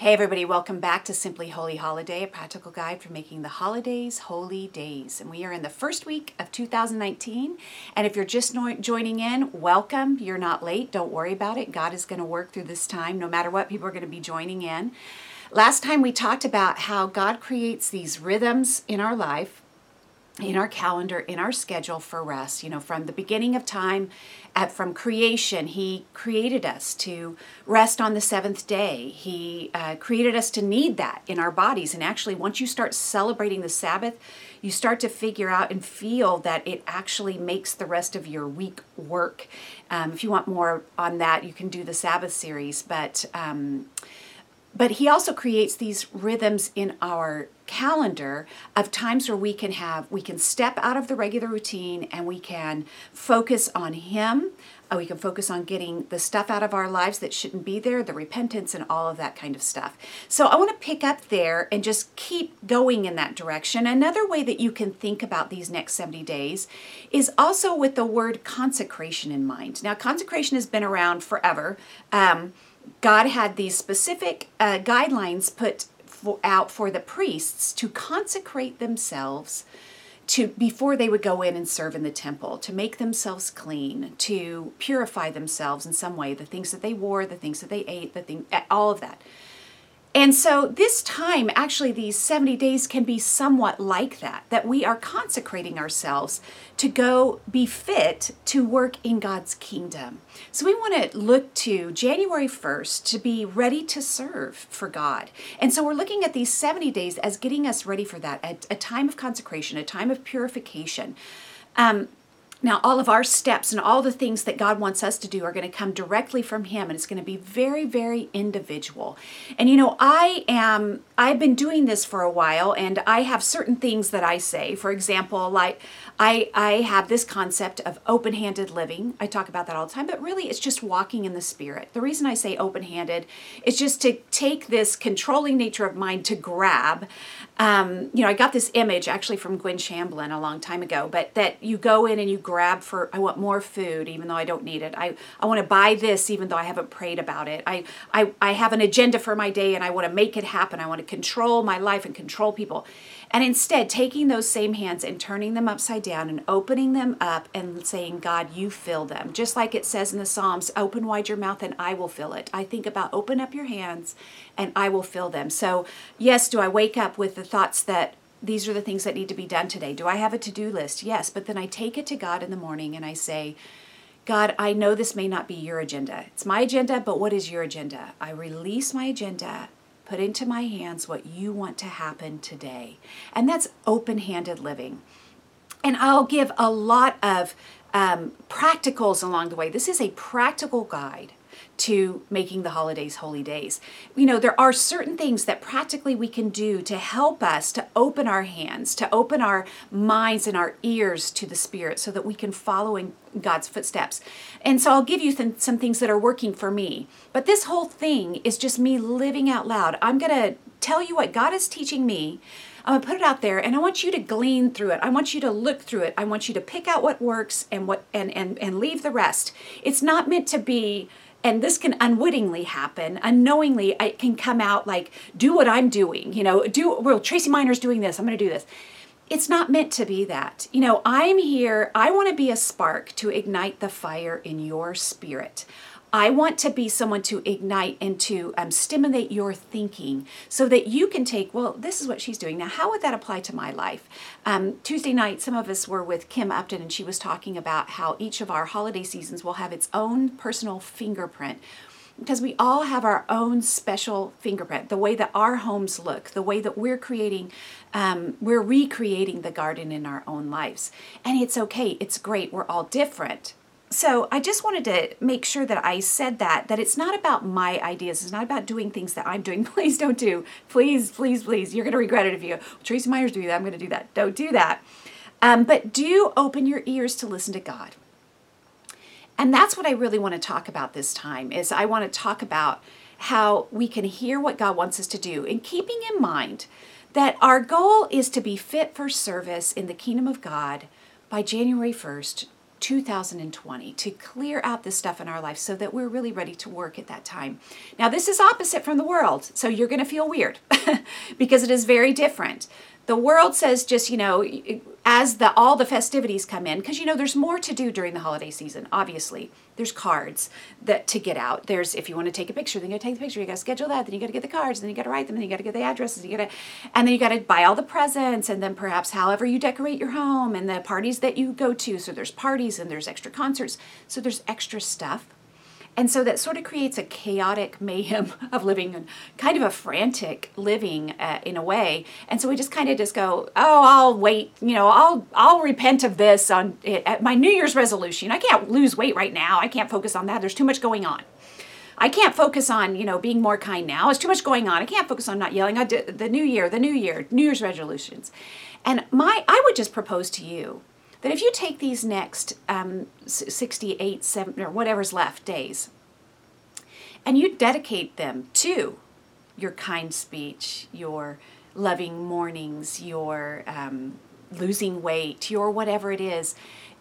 Hey, everybody, welcome back to Simply Holy Holiday, a practical guide for making the holidays holy days. And we are in the first week of 2019. And if you're just no- joining in, welcome. You're not late. Don't worry about it. God is going to work through this time, no matter what, people are going to be joining in. Last time we talked about how God creates these rhythms in our life in our calendar, in our schedule for rest. You know, from the beginning of time, at, from creation, He created us to rest on the seventh day. He uh, created us to need that in our bodies. And actually, once you start celebrating the Sabbath, you start to figure out and feel that it actually makes the rest of your week work. Um, if you want more on that, you can do the Sabbath series. But um, but he also creates these rhythms in our calendar of times where we can have we can step out of the regular routine and we can focus on him. Uh, we can focus on getting the stuff out of our lives that shouldn't be there the repentance and all of that kind of stuff. So i want to pick up there and just keep going in that direction. Another way that you can think about these next 70 days is also with the word consecration in mind. Now consecration has been around forever. Um, God had these specific uh, guidelines put for, out for the priests to consecrate themselves to before they would go in and serve in the temple to make themselves clean to purify themselves in some way the things that they wore the things that they ate the thing all of that and so, this time, actually, these 70 days can be somewhat like that, that we are consecrating ourselves to go be fit to work in God's kingdom. So, we want to look to January 1st to be ready to serve for God. And so, we're looking at these 70 days as getting us ready for that, a, a time of consecration, a time of purification. Um, now, all of our steps and all the things that God wants us to do are going to come directly from Him, and it's going to be very, very individual. And you know, I am, I've been doing this for a while, and I have certain things that I say. For example, like I, I have this concept of open handed living. I talk about that all the time, but really it's just walking in the Spirit. The reason I say open handed is just to take this controlling nature of mine to grab. Um, you know, I got this image actually from Gwen Shamblin a long time ago, but that you go in and you grab for, I want more food even though I don't need it. I, I want to buy this even though I haven't prayed about it. I, I, I have an agenda for my day and I want to make it happen. I want to control my life and control people. And instead, taking those same hands and turning them upside down and opening them up and saying, God, you fill them. Just like it says in the Psalms, open wide your mouth and I will fill it. I think about open up your hands and I will fill them. So, yes, do I wake up with the thoughts that these are the things that need to be done today? Do I have a to do list? Yes, but then I take it to God in the morning and I say, God, I know this may not be your agenda. It's my agenda, but what is your agenda? I release my agenda put into my hands what you want to happen today. And that's open handed living. And I'll give a lot of um, practicals along the way. This is a practical guide to making the holidays holy days. You know, there are certain things that practically we can do to help us to open our hands, to open our minds and our ears to the Spirit so that we can follow in God's footsteps. And so I'll give you th- some things that are working for me. But this whole thing is just me living out loud. I'm going to tell you what God is teaching me. I'm gonna put it out there and I want you to glean through it. I want you to look through it. I want you to pick out what works and what and and, and leave the rest. It's not meant to be and this can unwittingly happen unknowingly it can come out like do what i'm doing you know do well tracy miner's doing this i'm going to do this it's not meant to be that you know i'm here i want to be a spark to ignite the fire in your spirit I want to be someone to ignite and to um, stimulate your thinking so that you can take, well, this is what she's doing. Now, how would that apply to my life? Um, Tuesday night, some of us were with Kim Upton, and she was talking about how each of our holiday seasons will have its own personal fingerprint because we all have our own special fingerprint the way that our homes look the way that we're creating um, we're recreating the garden in our own lives and it's okay it's great we're all different so I just wanted to make sure that I said that that it's not about my ideas. It's not about doing things that I'm doing. Please don't do. Please, please, please. You're going to regret it if you. Tracy Myers do that. I'm going to do that. Don't do that. Um, but do open your ears to listen to God. And that's what I really want to talk about this time. Is I want to talk about how we can hear what God wants us to do, and keeping in mind that our goal is to be fit for service in the kingdom of God by January 1st, 2020 to clear out this stuff in our life so that we're really ready to work at that time. Now, this is opposite from the world, so you're going to feel weird because it is very different. The world says just, you know, as the all the festivities come in because you know there's more to do during the holiday season, obviously. There's cards that to get out. There's if you want to take a picture, then you got to take the picture. You got to schedule that. Then you got to get the cards. Then you got to write them. Then you got to get the addresses. You got to, and then you got to buy all the presents. And then perhaps however you decorate your home and the parties that you go to. So there's parties and there's extra concerts. So there's extra stuff. And so that sort of creates a chaotic mayhem of living and kind of a frantic living uh, in a way. And so we just kind of just go, oh, I'll wait, you know, I'll I'll repent of this on at my New Year's resolution. I can't lose weight right now. I can't focus on that. There's too much going on. I can't focus on, you know, being more kind now. There's too much going on. I can't focus on not yelling. I did the new year, the new year, New Year's resolutions. And my I would just propose to you that if you take these next um, 68, 7, or whatever's left days, and you dedicate them to your kind speech, your loving mornings, your um, losing weight, your whatever it is,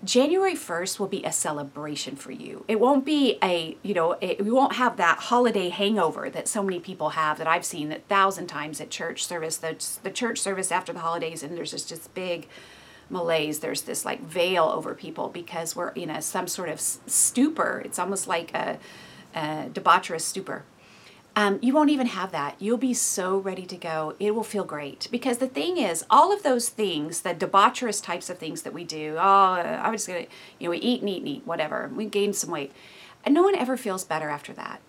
January 1st will be a celebration for you. It won't be a, you know, it, we won't have that holiday hangover that so many people have that I've seen a thousand times at church service. That's the church service after the holidays, and there's just this big malaise. There's this like veil over people because we're in a some sort of stupor. It's almost like a, a debaucherous stupor. Um, you won't even have that. You'll be so ready to go. It will feel great. Because the thing is, all of those things, the debaucherous types of things that we do, oh, I'm just to, you know, we eat and eat and eat, whatever. We gain some weight. And no one ever feels better after that.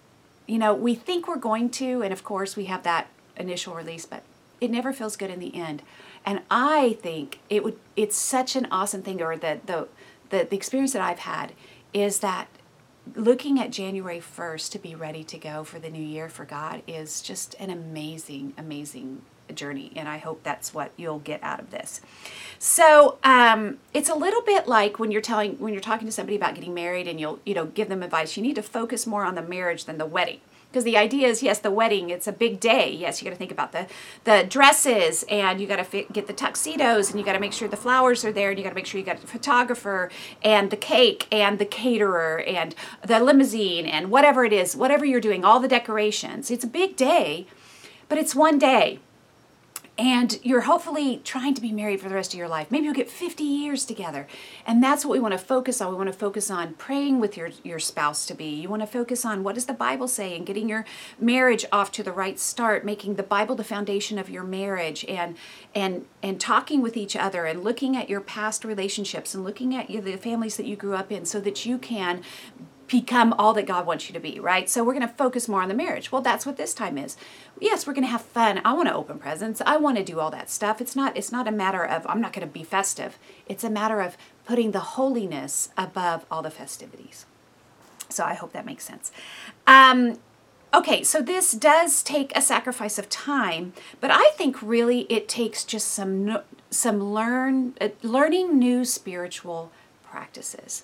You know, we think we're going to, and of course we have that initial release, but it never feels good in the end. And I think it would it's such an awesome thing or the the the, the experience that I've had is that looking at January 1st to be ready to go for the new year for God is just an amazing amazing journey and i hope that's what you'll get out of this. So um, it's a little bit like when you're telling when you're talking to somebody about getting married and you'll you know give them advice you need to focus more on the marriage than the wedding because the idea is yes the wedding it's a big day. Yes you got to think about the the dresses and you got to get the tuxedos and you got to make sure the flowers are there and you got to make sure you got a photographer and the cake and the caterer and the limousine and whatever it is whatever you're doing all the decorations. It's a big day but it's one day and you're hopefully trying to be married for the rest of your life. Maybe you'll get 50 years together. And that's what we want to focus on. We want to focus on praying with your, your spouse to be. You want to focus on what does the Bible say and getting your marriage off to the right start, making the Bible the foundation of your marriage and and and talking with each other and looking at your past relationships and looking at you, the families that you grew up in so that you can become all that God wants you to be, right? So we're going to focus more on the marriage. Well, that's what this time is. Yes, we're going to have fun. I want to open presents. I want to do all that stuff. It's not it's not a matter of I'm not going to be festive. It's a matter of putting the holiness above all the festivities. So I hope that makes sense. Um, okay, so this does take a sacrifice of time, but I think really it takes just some some learn uh, learning new spiritual practices.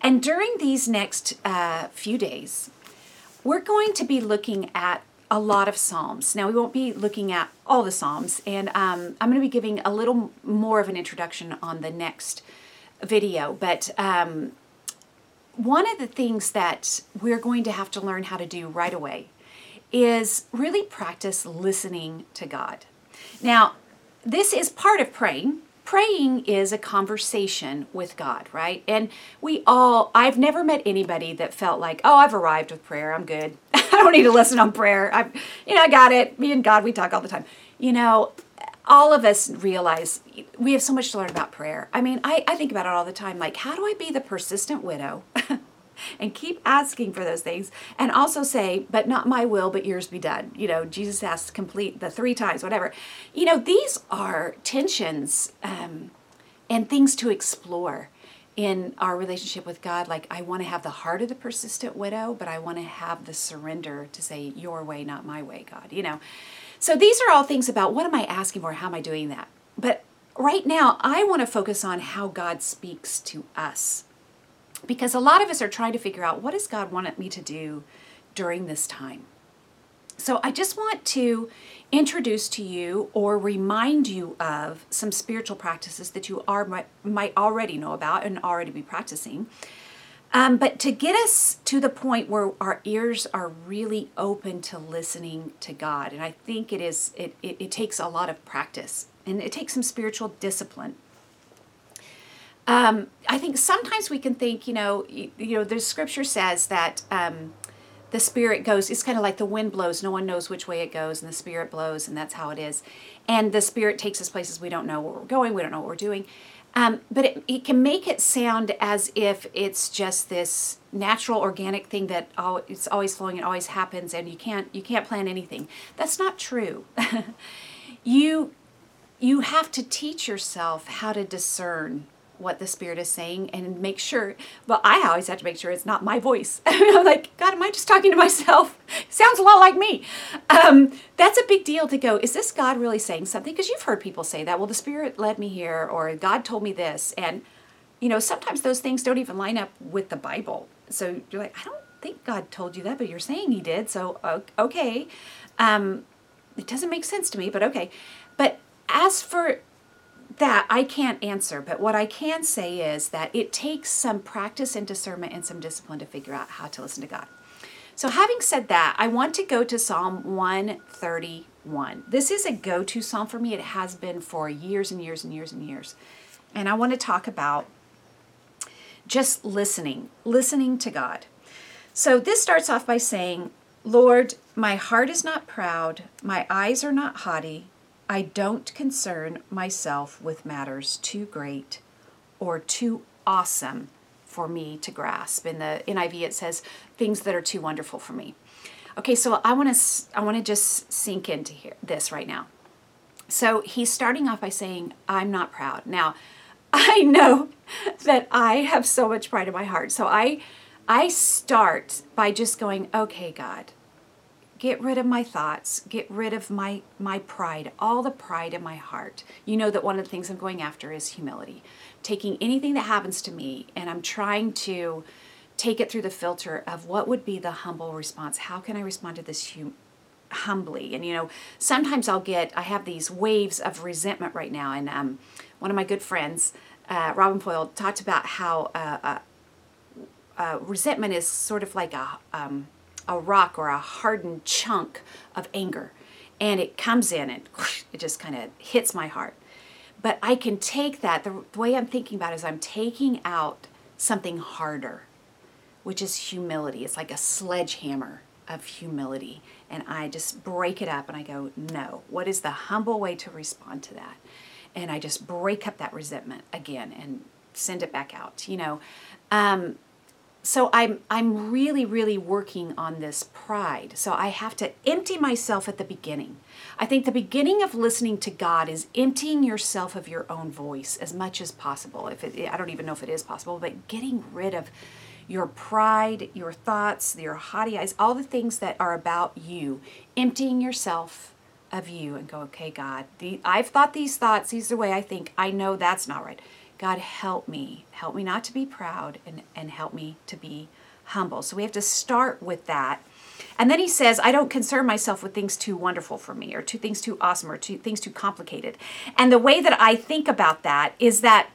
And during these next uh, few days, we're going to be looking at a lot of Psalms. Now, we won't be looking at all the Psalms, and um, I'm going to be giving a little more of an introduction on the next video. But um, one of the things that we're going to have to learn how to do right away is really practice listening to God. Now, this is part of praying praying is a conversation with God, right? And we all, I've never met anybody that felt like, oh, I've arrived with prayer. I'm good. I don't need to listen on prayer. I, you know, I got it. Me and God, we talk all the time. You know, all of us realize we have so much to learn about prayer. I mean, I, I think about it all the time. Like, how do I be the persistent widow? and keep asking for those things and also say but not my will but yours be done. You know jesus has to complete the three times whatever. You know these are tensions um, and things to explore in our relationship with god. Like i want to have the heart of the persistent widow but i want to have the surrender to say your way not my way god you know? So these are all things about what am i asking for? How am i doing that? But right now i want to focus on how god speaks to us because a lot of us are trying to figure out what does God want me to do during this time? So I just want to introduce to you or remind you of some spiritual practices that you are might, might already know about and already be practicing. Um, but to get us to the point where our ears are really open to listening to God, and I think it is it, it, it takes a lot of practice and it takes some spiritual discipline. Um, I think sometimes we can think, you know, you, you know, the scripture says that um, the spirit goes it's kind of like the wind blows no one knows which way it goes and the spirit blows and that's how it is. And the spirit takes us places we don't know where we're going we don't know what we're doing. Um, but it, it can make it sound as if it's just this natural organic thing that oh, it's always flowing it always happens and you can't you can't plan anything. That's not true. You you have to teach yourself how to discern what the spirit is saying and make sure well i always have to make sure it's not my voice. I'm like god am i just talking to myself? Sounds a lot like me. Um, that's a big deal to go is this god really saying something? Because you've heard people say that well the spirit led me here or god told me this. And you know sometimes those things don't even line up with the bible. So you're like i don't think god told you that but you're saying he did. So okay. Um, it doesn't make sense to me but okay. But as for that I can't answer, but what I can say is that it takes some practice and discernment and some discipline to figure out how to listen to God. So, having said that, I want to go to Psalm 131. This is a go to psalm for me. It has been for years and years and years and years. And I want to talk about just listening, listening to God. So, this starts off by saying, Lord, my heart is not proud, my eyes are not haughty. I don't concern myself with matters too great or too awesome for me to grasp. In the NIV, it says things that are too wonderful for me. Okay, so I want to I want to just sink into here this right now. So he's starting off by saying, "I'm not proud." Now, I know that I have so much pride in my heart. So I I start by just going, "Okay, God, get rid of my thoughts get rid of my my pride all the pride in my heart. You know that one of the things i'm going after is humility. Taking anything that happens to me and i'm trying to take it through the filter of what would be the humble response. How can i respond to this hum- humbly? And you know sometimes i'll get i have these waves of resentment right now and um, one of my good friends uh, robin foyle talked about how uh, uh, uh resentment is sort of like a um, a rock or a hardened chunk of anger and it comes in and whoosh, it just kind of hits my heart. But I can take that, the, the way I'm thinking about it is I'm taking out something harder, which is humility. It's like a sledgehammer of humility. And I just break it up and I go, no, what is the humble way to respond to that? And I just break up that resentment again and send it back out. You know, um, so I'm I'm really really working on this pride. So I have to empty myself at the beginning. I think the beginning of listening to God is emptying yourself of your own voice as much as possible. If it, I don't even know if it is possible, but getting rid of your pride, your thoughts, your haughty eyes, all the things that are about you, emptying yourself of you and go, okay, God, the, I've thought these thoughts, these are the way I think. I know that's not right. God, help me. Help me not to be proud and, and help me to be humble. So we have to start with that. And then he says, I don't concern myself with things too wonderful for me or two things too awesome or two things too complicated. And the way that I think about that is that,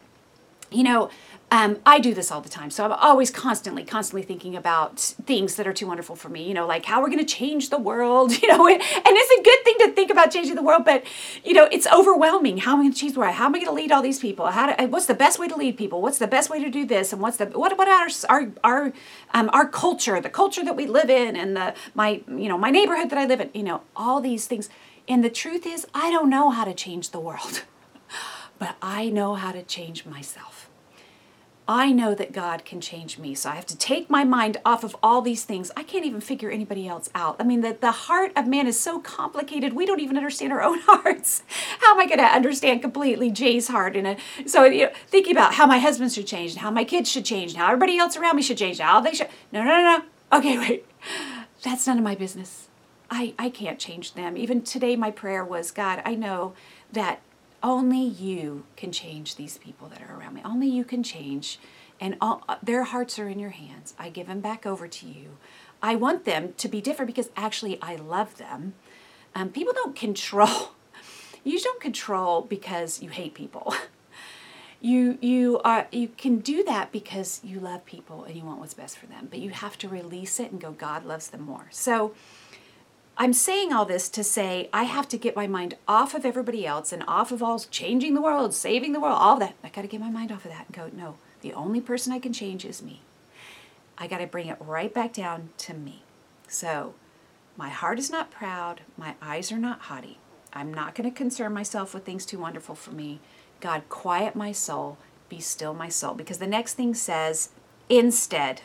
you know, um, I do this all the time. So I'm always constantly, constantly thinking about things that are too wonderful for me, you know, like how we're going to change the world, you know, and, it's a good thing to think about changing the world, but, you know, it's overwhelming. How am I going to change the world? How am I going to lead all these people? How do, what's the best way to lead people? What's the best way to do this? And what's the, what about our, our, our, um, our culture, the culture that we live in and the, my, you know, my neighborhood that I live in, you know, all these things. And the truth is, I don't know how to change the world, but I know how to change myself. I know that God can change me. So I have to take my mind off of all these things. I can't even figure anybody else out. I mean, the, the heart of man is so complicated. We don't even understand our own hearts. How am I going to understand completely Jay's heart? And so, you know, thinking about how my husband should change, and how my kids should change, and how everybody else around me should change, how they should. No, no, no, no. Okay, wait. That's none of my business. I, I can't change them. Even today, my prayer was God, I know that only you can change these people that are around me. Only you can change. And all, their hearts are in your hands. I give them back over to you. I want them to be different because actually I love them. Um, people don't control. You don't control because you hate people. You you are you can do that because you love people and you want what's best for them. But you have to release it and go. God loves them more. So. I'm saying all this to say I have to get my mind off of everybody else and off of all changing the world, saving the world, all that. I got to get my mind off of that and go, no, the only person I can change is me. I got to bring it right back down to me. So, my heart is not proud, my eyes are not haughty. I'm not going to concern myself with things too wonderful for me. God, quiet my soul, be still my soul. Because the next thing says, instead.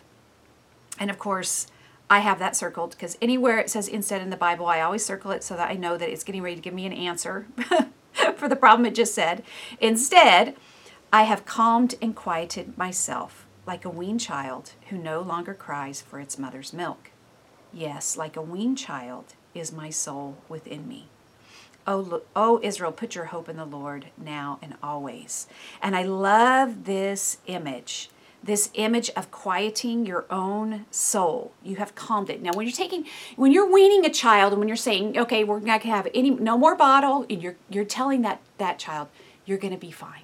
And of course, I have that circled because anywhere it says instead in the Bible, I always circle it so that I know that it's getting ready to give me an answer for the problem it just said. Instead, I have calmed and quieted myself like a weaned child who no longer cries for its mother's milk. Yes, like a weaned child is my soul within me. Oh, oh, Israel, put your hope in the Lord now and always. And I love this image this image of quieting your own soul. You have calmed it. Now, when you're taking, when you're weaning a child, and when you're saying, okay, we're not gonna have any, no more bottle, and you're you're telling that that child, you're gonna be fine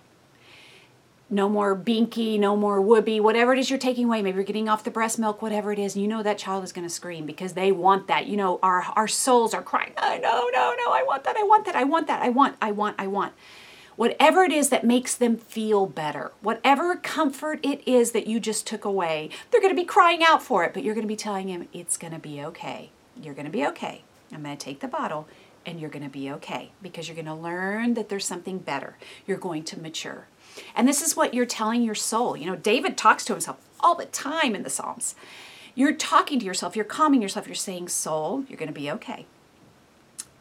no more binky, no more whoopee, whatever it is you're taking away. Maybe you're getting off the breast milk, whatever it is. And you know that child is going to scream because they want that. You know, our, our souls are crying, oh, no, no, no, I want that, I want that, I want that, I want, I want, I want. Whatever it is that makes them feel better, whatever comfort it is that you just took away, they're going to be crying out for it, but you're going to be telling him, it's going to be okay. You're going to be okay. I'm going to take the bottle and you're going to be okay because you're going to learn that there's something better. You're going to mature. And this is what you're telling your soul. You know, David talks to himself all the time in the Psalms. You're talking to yourself, you're calming yourself, you're saying, Soul, you're going to be okay.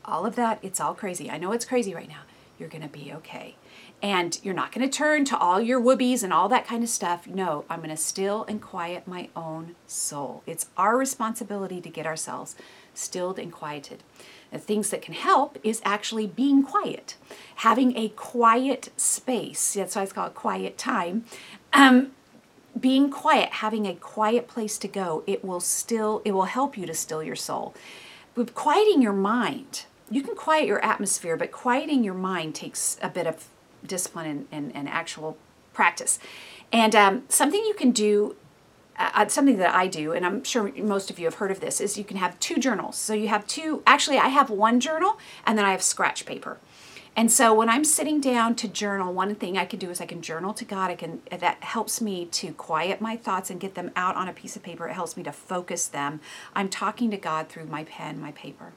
All of that, it's all crazy. I know it's crazy right now. You're going to be okay. And you're not going to turn to all your whoobies and all that kind of stuff. No, I'm going to still and quiet my own soul. It's our responsibility to get ourselves stilled and quieted. The things that can help is actually being quiet, having a quiet space. That's why it's called quiet time. Um, being quiet, having a quiet place to go, it will still, it will help you to still your soul. With quieting your mind, you can quiet your atmosphere, but quieting your mind takes a bit of discipline and, and, and actual practice. And um, something you can do uh, uh, something that I do, and I'm sure most of you have heard of this, is you can have two journals. So you have two, actually, I have one journal and then I have scratch paper. And so when I'm sitting down to journal, one thing I can do is I can journal to God. I can that helps me to quiet my thoughts and get them out on a piece of paper. It helps me to focus them. I'm talking to God through my pen, my paper.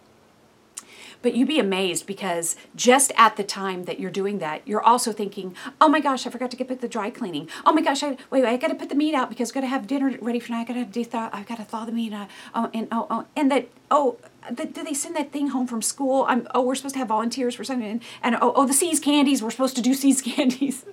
But you'd be amazed because just at the time that you're doing that, you're also thinking, oh my gosh, I forgot to get the dry cleaning. Oh my gosh, I, wait, wait I got to put the meat out because I've got to have dinner ready for tonight. I got to thaw, I've got to thaw the meat. Uh, oh, and oh, oh, and that, oh, the, they send that thing home from school? I'm, oh, we're supposed to have volunteers for something. And, and oh, oh, the See's candies, we're supposed to do See's candies.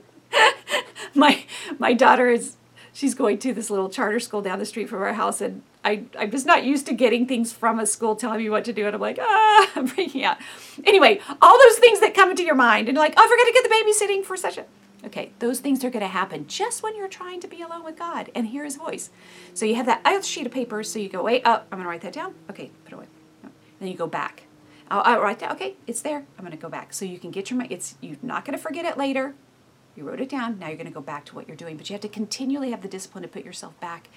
my, my daughter is, she's going to this little charter school down the street from our house and I, I'm just not used to getting things from a school telling me what to do. And I'm like, ah, I'm freaking out. Anyway, all those things that come into your mind and you're like, oh, I forgot to get the babysitting for such. Okay, those things are going to happen just when you're trying to be alone with God and hear His voice. So you have that sheet of paper. So you go, wait, oh, I'm going to write that down. Okay, put it away. Then you go back. I'll, I'll write that. Okay, it's there. I'm going to go back. So you can get your. It's you're not going to forget it later. You wrote it down. Now you're going to go back to what you're doing. But you have to continually have the discipline to put yourself back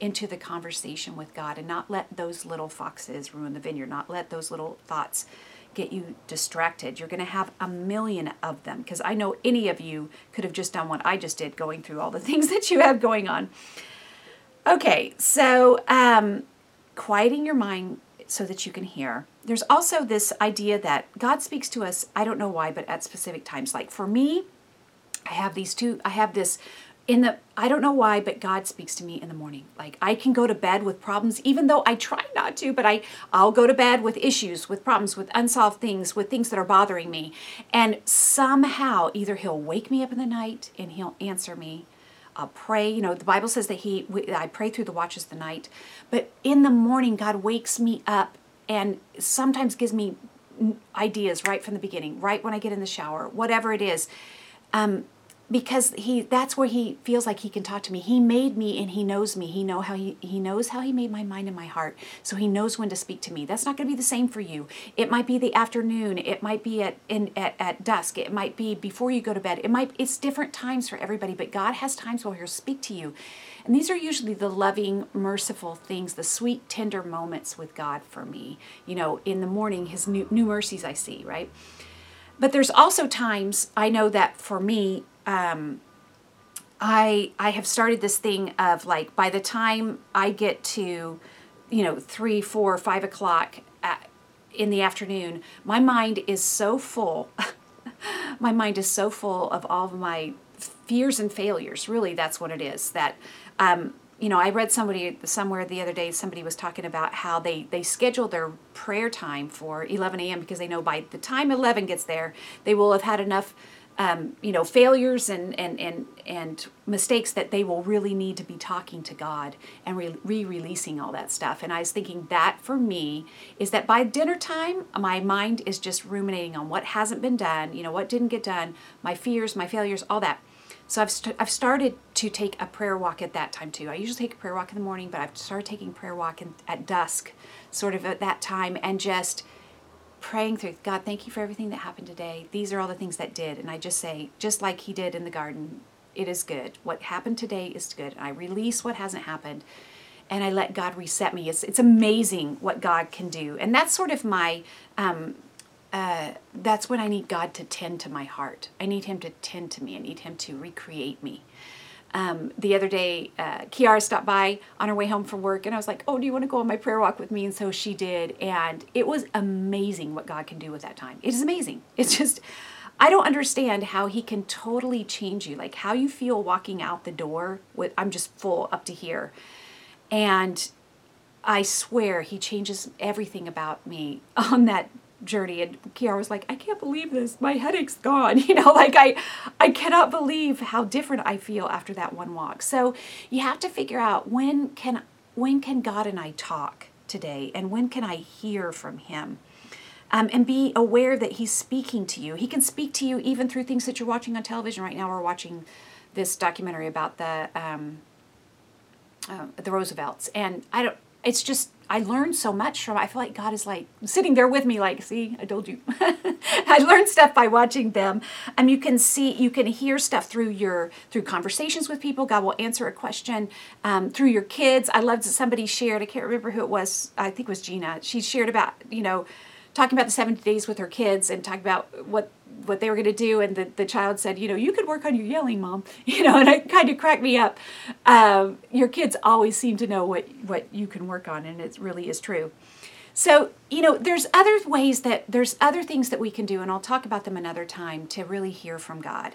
into the conversation with God and not let those little foxes ruin the vineyard, not let those little thoughts get you distracted. You're going to have a million of them because I know any of you could have just done what I just did, going through all the things that you have going on. Okay, so um, quieting your mind so that you can hear. There's also this idea that God speaks to us, I don't know why, but at specific times. Like for me, I have these two, I have this in the I don't know why, but God speaks to me in the morning. Like I can go to bed with problems, even though I try not to, but I I'll go to bed with issues, with problems, with unsolved things, with things that are bothering me. And somehow either he'll wake me up in the night and he'll answer me. I'll pray. You know, the Bible says that he I pray through the watches of the night. But in the morning, God wakes me up and sometimes gives me ideas right from the beginning, right when I get in the shower, whatever it is. Um, because he that's where he feels like he can talk to me. He made me and he knows me. He know how he he knows how he made my mind and my heart. So he knows when to speak to me. That's not going to be the same for you. It might be the afternoon. It might be at in at, at dusk. It might be before you go to bed. It might it's different times for everybody but god has times where he'll speak to you. And these are usually the loving merciful things the sweet tender moments with god for me. You know in the morning his new, new mercies i see right? But there's also times I know that for me, um, I I have started this thing of like by the time I get to, you know, three, four, five o'clock at, in the afternoon, my mind is so full. my mind is so full of all of my fears and failures. Really, that's what it is. That um, you know, I read somebody somewhere the other day. Somebody was talking about how they they schedule their prayer time for 11 a.m. because they know by the time 11 gets there, they will have had enough um, you know failures and and and and mistakes that they will really need to be talking to God and re releasing all that stuff. And I was thinking that for me is that by dinner time, my mind is just ruminating on what hasn't been done, you know, what didn't get done, my fears, my failures, all that. So I've, st- I've started to take a prayer walk at that time too. I usually take a prayer walk in the morning, but I've started taking prayer walk in, at dusk, sort of at that time, and just praying through God, thank you for everything that happened today. These are all the things that did. And I just say, just like He did in the garden, it is good. What happened today is good. I release what hasn't happened and I let God reset me. It's, it's amazing what God can do. And that's sort of my, um, uh, that's when I need God to tend to my heart. I need Him to tend to me. I need Him to recreate me. Um, the other day, uh, Kiara stopped by on her way home from work, and I was like, "Oh, do you want to go on my prayer walk with me?" And so she did, and it was amazing what God can do with that time. It is amazing. It's just, I don't understand how He can totally change you, like how you feel walking out the door. With I'm just full up to here, and I swear He changes everything about me on that journey and Kiara was like, I can't believe this. My headache's gone. You know, like I I cannot believe how different I feel after that one walk. So you have to figure out when can when can God and I talk today and when can I hear from him? Um, and be aware that he's speaking to you. He can speak to you even through things that you're watching on television right now. We're watching this documentary about the um, uh, the Roosevelts, and I don't. It's just I learned so much from I feel like God is like sitting there with me like see I told you. I learned stuff by watching them. And you can see you can hear stuff through your through conversations with people. God will answer a question um, through your kids. I loved that somebody shared I can't remember who it was I think it was Gina. She shared about you know talking about the 70 days with her kids and talking about what what they were going to do and the, the child said you know you could work on your yelling mom you know and it kind of cracked me up. Um, your kids always seem to know what what you can work on and it really is true. So you know there's other ways that there's other things that we can do and i'll talk about them another time to really hear from god.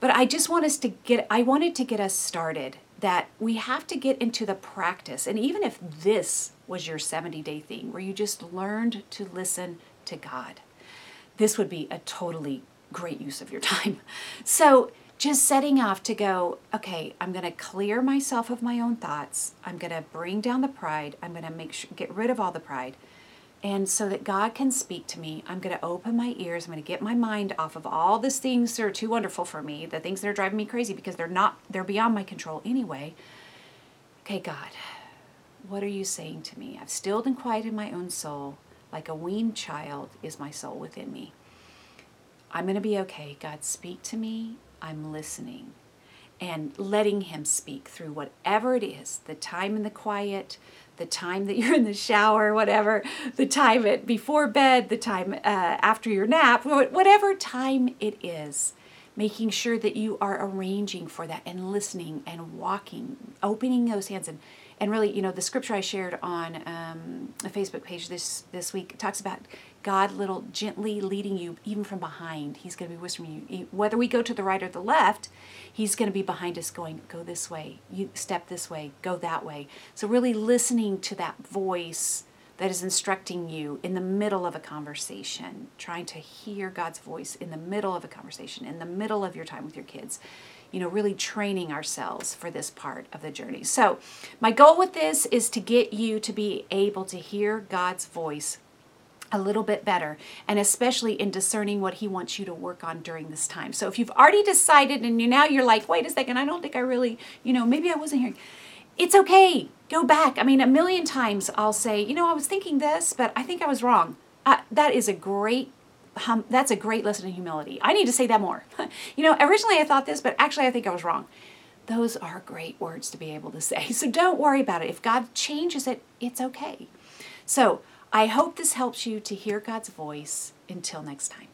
But i just want us to get i wanted to get us started that we have to get into the practice. And even if this was your 70 day thing where you just learned to listen to god this would be a totally great use of your time. So, just setting off to go, okay, I'm going to clear myself of my own thoughts. I'm going to bring down the pride. I'm going to make sure get rid of all the pride. And so that God can speak to me, I'm going to open my ears. I'm going to get my mind off of all these things that are too wonderful for me, the things that are driving me crazy because they're not they're beyond my control anyway. Okay, God, what are you saying to me? I've stilled and quieted my own soul. Like a weaned child is my soul within me. I'm going to be okay. God, speak to me. I'm listening. And letting Him speak through whatever it is the time in the quiet, the time that you're in the shower, whatever, the time it before bed, the time uh, after your nap, whatever time it is, making sure that you are arranging for that and listening and walking, opening those hands and and really, you know, the scripture I shared on um, a Facebook page this this week talks about God little gently leading you even from behind. He's going to be whispering you. Whether we go to the right or the left, He's going to be behind us, going, "Go this way. You step this way. Go that way." So really listening to that voice that is instructing you in the middle of a conversation, trying to hear God's voice in the middle of a conversation, in the middle of your time with your kids you know, really training ourselves for this part of the journey. So, my goal with this is to get you to be able to hear God's voice a little bit better, and especially in discerning what He wants you to work on during this time. So if you've already decided and you now you're like, wait a second, I don't think I really, you know, maybe I wasn't hearing. It's okay. Go back. I mean, a million times I'll say, you know, I was thinking this, but I think I was wrong. Uh, that is a great hum, that's a great lesson in humility. I need to say that more. you know, originally I thought this, but actually I think I was wrong. Those are great words to be able to say. So don't worry about it. If God changes it, it's okay. So I hope this helps you to hear God's voice. Until next time.